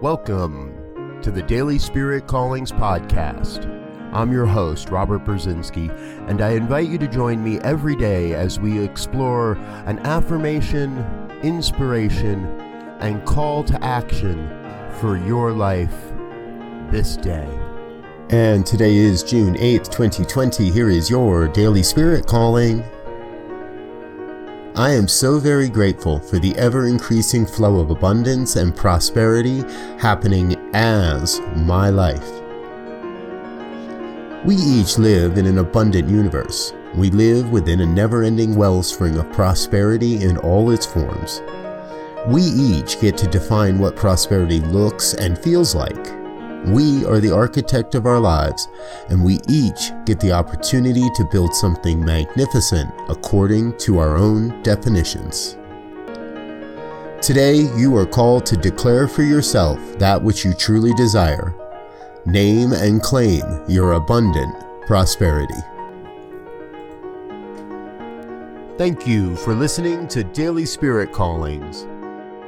Welcome to the Daily Spirit Callings Podcast. I'm your host, Robert Brzezinski, and I invite you to join me every day as we explore an affirmation, inspiration, and call to action for your life this day. And today is June 8th, 2020. Here is your Daily Spirit Calling. I am so very grateful for the ever increasing flow of abundance and prosperity happening as my life. We each live in an abundant universe. We live within a never ending wellspring of prosperity in all its forms. We each get to define what prosperity looks and feels like. We are the architect of our lives, and we each get the opportunity to build something magnificent according to our own definitions. Today, you are called to declare for yourself that which you truly desire. Name and claim your abundant prosperity. Thank you for listening to Daily Spirit Callings.